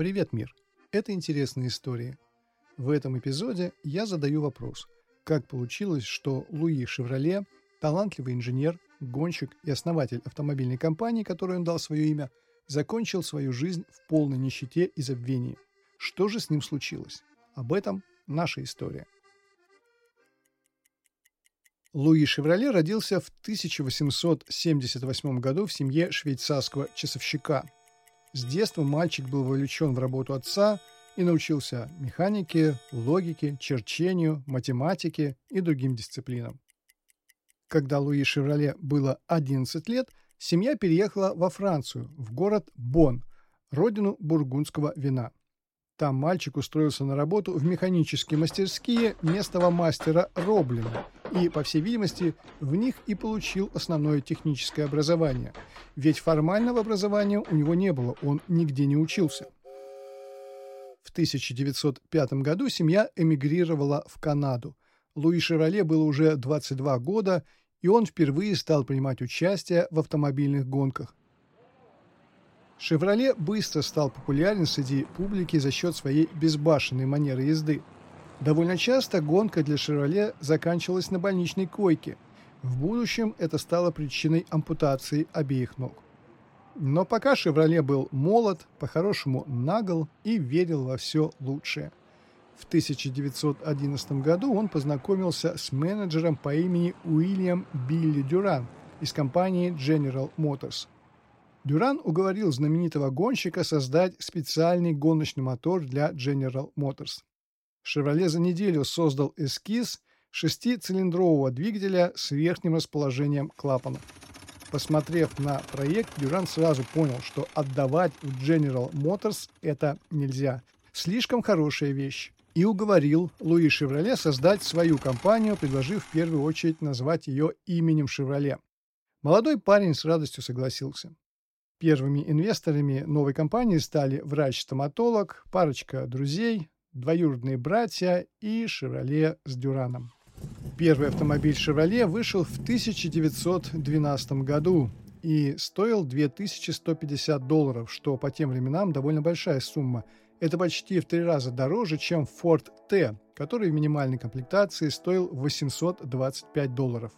Привет, мир! Это интересная история. В этом эпизоде я задаю вопрос, как получилось, что Луи Шевроле, талантливый инженер, гонщик и основатель автомобильной компании, которой он дал свое имя, закончил свою жизнь в полной нищете и забвении. Что же с ним случилось? Об этом наша история. Луи Шевроле родился в 1878 году в семье швейцарского часовщика. С детства мальчик был вовлечен в работу отца и научился механике, логике, черчению, математике и другим дисциплинам. Когда Луи Шевроле было 11 лет, семья переехала во Францию, в город Бон, родину бургундского вина. Там мальчик устроился на работу в механические мастерские местного мастера Роблина – и, по всей видимости, в них и получил основное техническое образование. Ведь формального образования у него не было, он нигде не учился. В 1905 году семья эмигрировала в Канаду. Луи Шевроле было уже 22 года, и он впервые стал принимать участие в автомобильных гонках. «Шевроле» быстро стал популярен среди публики за счет своей безбашенной манеры езды – Довольно часто гонка для «Шевроле» заканчивалась на больничной койке. В будущем это стало причиной ампутации обеих ног. Но пока «Шевроле» был молод, по-хорошему нагл и верил во все лучшее. В 1911 году он познакомился с менеджером по имени Уильям Билли Дюран из компании General Motors. Дюран уговорил знаменитого гонщика создать специальный гоночный мотор для General Motors. «Шевроле» за неделю создал эскиз шестицилиндрового двигателя с верхним расположением клапанов. Посмотрев на проект, Дюран сразу понял, что отдавать в General Motors это нельзя. Слишком хорошая вещь. И уговорил Луи Шевроле создать свою компанию, предложив в первую очередь назвать ее именем Шевроле. Молодой парень с радостью согласился. Первыми инвесторами новой компании стали врач-стоматолог, парочка друзей, двоюродные братья и «Шевроле» с «Дюраном». Первый автомобиль «Шевроле» вышел в 1912 году и стоил 2150 долларов, что по тем временам довольно большая сумма. Это почти в три раза дороже, чем Ford T, который в минимальной комплектации стоил 825 долларов.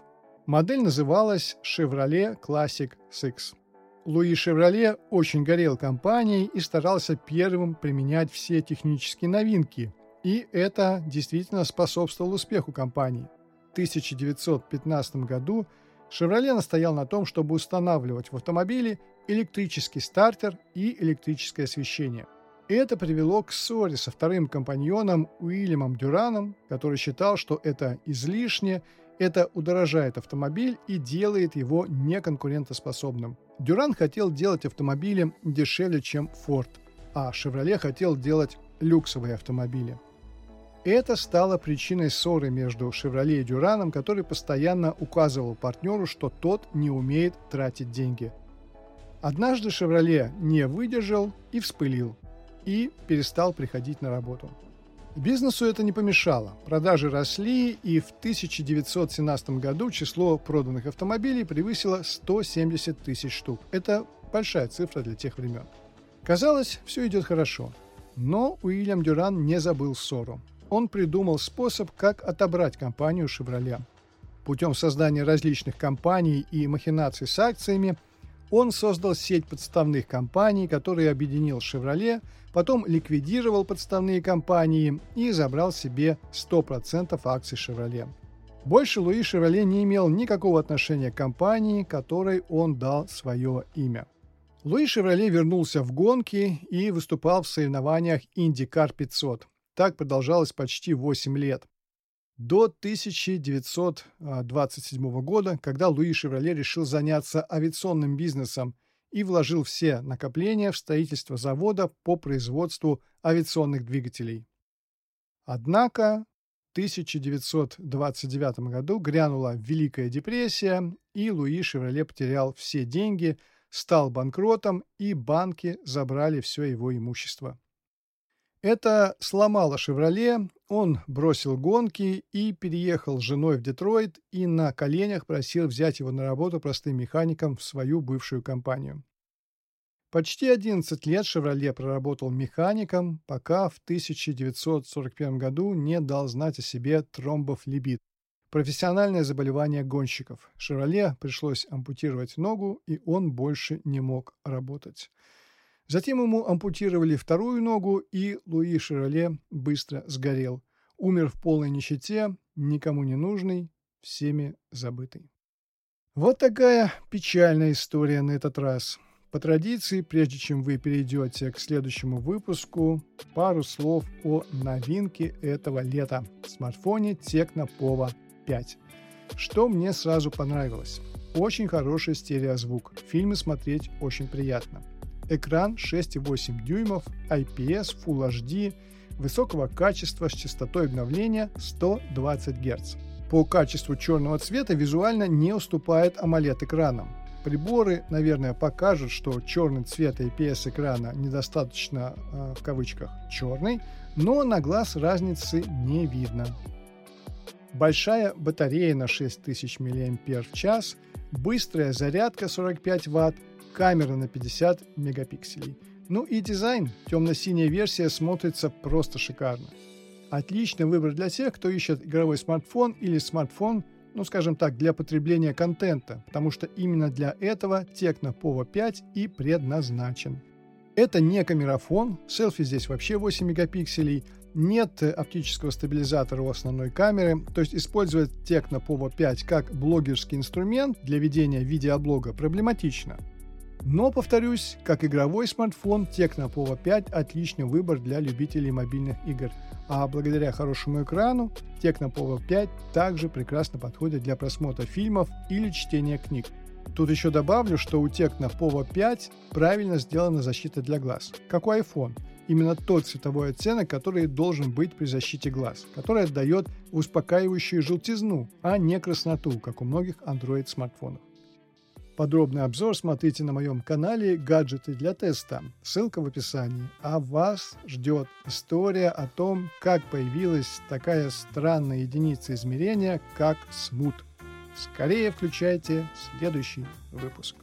Модель называлась Chevrolet Classic 6. Луи Шевроле очень горел компанией и старался первым применять все технические новинки, и это действительно способствовало успеху компании. В 1915 году Шевроле настоял на том, чтобы устанавливать в автомобиле электрический стартер и электрическое освещение. Это привело к ссоре со вторым компаньоном Уильямом Дюраном, который считал, что это излишне, это удорожает автомобиль и делает его неконкурентоспособным. Дюран хотел делать автомобили дешевле, чем Ford, а Chevrolet хотел делать люксовые автомобили. Это стало причиной ссоры между Chevrolet и Дюраном, который постоянно указывал партнеру, что тот не умеет тратить деньги. Однажды Chevrolet не выдержал и вспылил, и перестал приходить на работу. Бизнесу это не помешало. Продажи росли, и в 1917 году число проданных автомобилей превысило 170 тысяч штук. Это большая цифра для тех времен. Казалось, все идет хорошо. Но Уильям Дюран не забыл ссору. Он придумал способ, как отобрать компанию «Шевроле». Путем создания различных компаний и махинаций с акциями – он создал сеть подставных компаний, которые объединил «Шевроле», потом ликвидировал подставные компании и забрал себе 100% акций «Шевроле». Больше Луи Шевроле не имел никакого отношения к компании, которой он дал свое имя. Луи Шевроле вернулся в гонки и выступал в соревнованиях IndyCar 500. Так продолжалось почти 8 лет до 1927 года, когда Луи Шевроле решил заняться авиационным бизнесом и вложил все накопления в строительство завода по производству авиационных двигателей. Однако в 1929 году грянула Великая депрессия, и Луи Шевроле потерял все деньги, стал банкротом, и банки забрали все его имущество. Это сломало «Шевроле», он бросил гонки и переехал с женой в Детройт и на коленях просил взять его на работу простым механиком в свою бывшую компанию. Почти 11 лет «Шевроле» проработал механиком, пока в 1941 году не дал знать о себе тромбофлебит – профессиональное заболевание гонщиков. «Шевроле» пришлось ампутировать ногу, и он больше не мог работать. Затем ему ампутировали вторую ногу, и Луи Шевроле быстро сгорел. Умер в полной нищете, никому не нужный, всеми забытый. Вот такая печальная история на этот раз. По традиции, прежде чем вы перейдете к следующему выпуску, пару слов о новинке этого лета – смартфоне Tecno Pova 5. Что мне сразу понравилось? Очень хороший стереозвук, фильмы смотреть очень приятно. Экран 6,8 дюймов, IPS, Full HD, высокого качества с частотой обновления 120 Гц. По качеству черного цвета визуально не уступает AMOLED экранам. Приборы, наверное, покажут, что черный цвет IPS экрана недостаточно, э, в кавычках, черный, но на глаз разницы не видно. Большая батарея на 6000 мАч, быстрая зарядка 45 Вт, камера на 50 мегапикселей. Ну и дизайн. Темно-синяя версия смотрится просто шикарно. Отличный выбор для тех, кто ищет игровой смартфон или смартфон ну, скажем так, для потребления контента, потому что именно для этого Tecno Pova 5 и предназначен. Это не камерафон, селфи здесь вообще 8 мегапикселей, нет оптического стабилизатора у основной камеры, то есть использовать Tecno Pova 5 как блогерский инструмент для ведения видеоблога проблематично – но, повторюсь, как игровой смартфон, Tecno Pova 5 – отличный выбор для любителей мобильных игр. А благодаря хорошему экрану, Tecno Pova 5 также прекрасно подходит для просмотра фильмов или чтения книг. Тут еще добавлю, что у Tecno Pova 5 правильно сделана защита для глаз, как у iPhone. Именно тот цветовой оттенок, который должен быть при защите глаз, который отдает успокаивающую желтизну, а не красноту, как у многих Android смартфонов. Подробный обзор смотрите на моем канале «Гаджеты для теста». Ссылка в описании. А вас ждет история о том, как появилась такая странная единица измерения, как смут. Скорее включайте следующий выпуск.